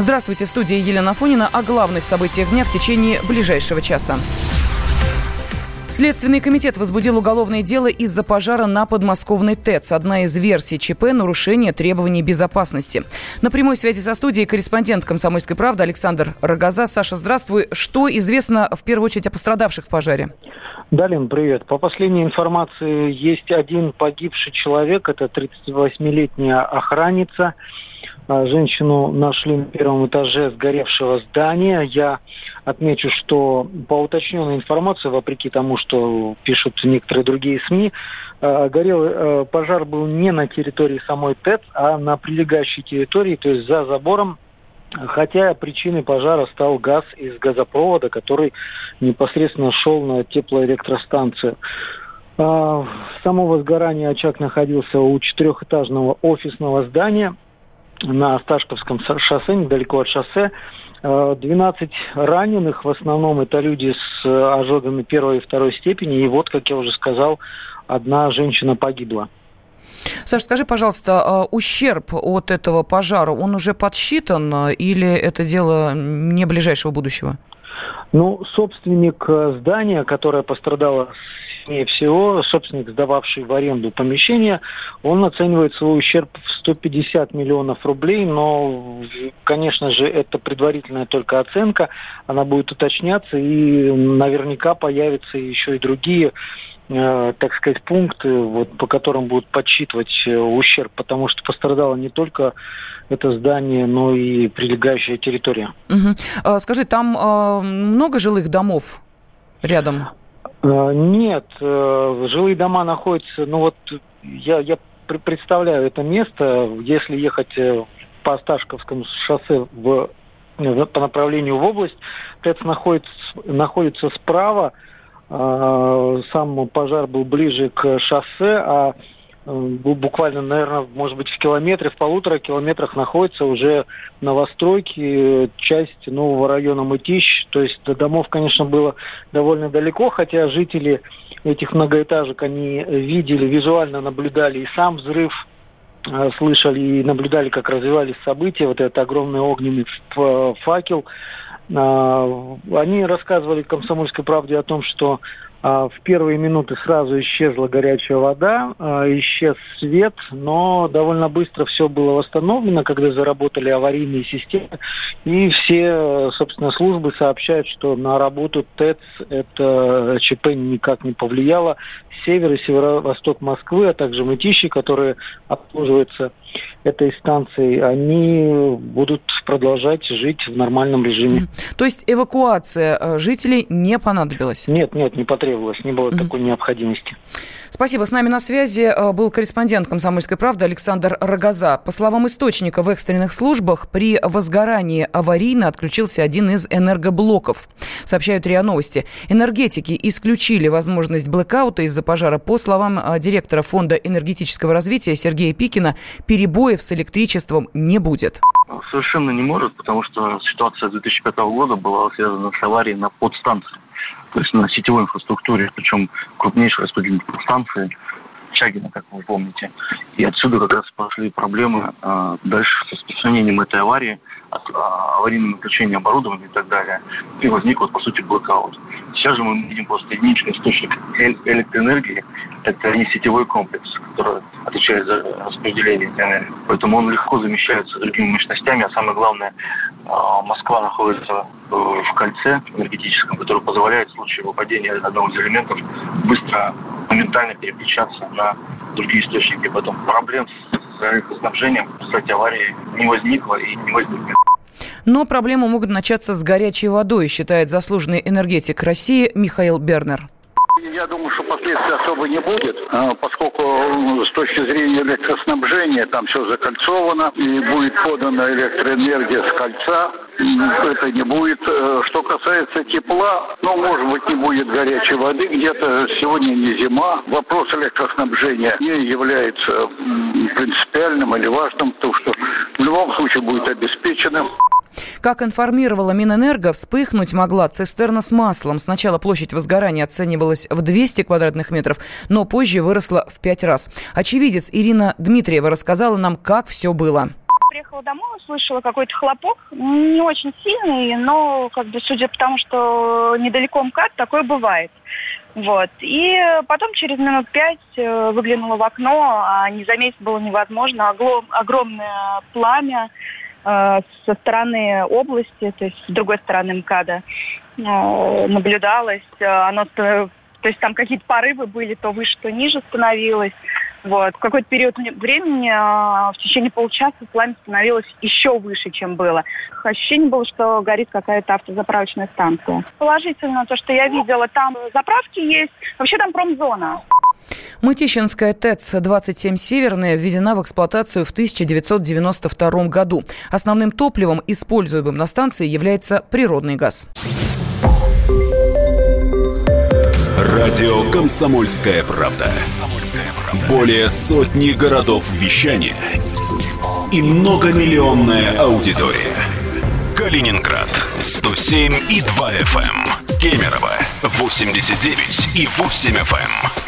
Здравствуйте, в студии Елена Фонина о главных событиях дня в течение ближайшего часа. Следственный комитет возбудил уголовное дело из-за пожара на подмосковной ТЭЦ. Одна из версий ЧП – нарушение требований безопасности. На прямой связи со студией корреспондент «Комсомольской правды» Александр Рогоза. Саша, здравствуй. Что известно в первую очередь о пострадавших в пожаре? Далин, привет. По последней информации, есть один погибший человек. Это 38-летняя охранница. А, женщину нашли на первом этаже сгоревшего здания. Я отмечу, что по уточненной информации, вопреки тому, что пишут некоторые другие СМИ, а, горел а, пожар был не на территории самой ТЭЦ, а на прилегающей территории, то есть за забором Хотя причиной пожара стал газ из газопровода, который непосредственно шел на теплоэлектростанцию. Само возгорание очаг находился у четырехэтажного офисного здания – на Осташковском шоссе, недалеко от шоссе. 12 э, раненых, в основном это люди с э, ожогами первой и второй степени. И вот, как я уже сказал, одна женщина погибла. Саша, скажи, пожалуйста, а ущерб от этого пожара, он уже подсчитан или это дело не ближайшего будущего? Ну, собственник э, здания, которое пострадало сильнее всего, собственник, сдававший в аренду помещение, он оценивает свой ущерб в 150 миллионов рублей, но, конечно же, это предварительная только оценка, она будет уточняться, и наверняка появятся еще и другие так сказать, пункты, вот, по которым будут подсчитывать э, ущерб, потому что пострадало не только это здание, но и прилегающая территория. Угу. Скажи, там а, много жилых домов рядом? А, нет, э, жилые дома находятся, ну вот я, я представляю это место, если ехать э, по Осташковскому шоссе в, по направлению в область, ТЭЦ находится, находится справа, сам пожар был ближе к шоссе, а Э, буквально, наверное, может быть, в километре, в полутора километрах находится уже новостройки, часть нового района Мытищ. То есть до домов, конечно, было довольно далеко, хотя жители этих многоэтажек, они видели, визуально наблюдали и сам взрыв, э, слышали и наблюдали, как развивались события, вот этот огромный огненный факел. А, они рассказывали «Комсомольской правде» о том, что в первые минуты сразу исчезла горячая вода, а, исчез свет, но довольно быстро все было восстановлено, когда заработали аварийные системы. И все, собственно, службы сообщают, что на работу ТЭЦ это ЧП никак не повлияло. Север и северо-восток Москвы, а также Мытищи, которые обслуживаются этой станции, они будут продолжать жить в нормальном режиме. То есть эвакуация э, жителей не понадобилась? Нет, нет, не потребовалось, не было mm-hmm. такой необходимости. Спасибо. С нами на связи э, был корреспондент «Комсомольской правды» Александр Рогоза. По словам источника в экстренных службах, при возгорании аварийно отключился один из энергоблоков. Сообщают РИА Новости. Энергетики исключили возможность блэкаута из-за пожара. По словам э, директора Фонда энергетического развития Сергея Пикина, перебоев с электричеством не будет. Совершенно не может, потому что ситуация 2005 года была связана с аварией на подстанции то есть на сетевой инфраструктуре, причем крупнейшей распределительной станции Чагина, как вы помните. И отсюда как раз пошли проблемы э, дальше с распространением этой аварии, от, э, аварийным отключением оборудования и так далее. И возник вот, по сути, блокаут. Сейчас же мы видим просто единичный источник электроэнергии, это не сетевой комплекс, который отвечает за распределение энергии. Поэтому он легко замещается другими мощностями, а самое главное, а, Москва находится в кольце энергетическом, которое позволяет в случае выпадения одного из элементов быстро, моментально переключаться на другие источники. Потом проблем с электроснабжением, кстати, аварии не возникло и не возникнет. Но проблемы могут начаться с горячей водой, считает заслуженный энергетик России Михаил Бернер. Я думаю, что последствий особо не будет, а, поскольку с точки зрения электроснабжения там все закольцовано и будет подана электроэнергия с кольца. Это не будет. Э, что касается тепла, ну, может быть, не будет горячей воды. Где-то сегодня не зима. Вопрос электроснабжения не является принципиальным или важным, потому что в любом случае будет обеспечено. Как информировала Минэнерго, вспыхнуть могла цистерна с маслом. Сначала площадь возгорания оценивалась в 200 квадратных метров, но позже выросла в пять раз. Очевидец Ирина Дмитриева рассказала нам, как все было приехала домой, услышала какой-то хлопок, не очень сильный, но как бы судя по тому, что недалеко МКАД, такое бывает. Вот. И потом через минут пять э, выглянула в окно, а не заметить было невозможно. Оглом, огромное пламя со стороны области, то есть с другой стороны МКАДа, э, наблюдалось. Оно, то есть там какие-то порывы были, то выше, то ниже становилось. Вот. В какой-то период времени, в течение получаса, пламя становилось еще выше, чем было. Ощущение было, что горит какая-то автозаправочная станция. Положительно то, что я видела, там заправки есть. Вообще там промзона. Мытищинская ТЭЦ-27 «Северная» введена в эксплуатацию в 1992 году. Основным топливом, используемым на станции, является природный газ. Радио «Комсомольская правда». Более сотни городов вещания и многомиллионная аудитория. Калининград 107 и 2 FM. Эм. Кемерово 89 и 8 FM.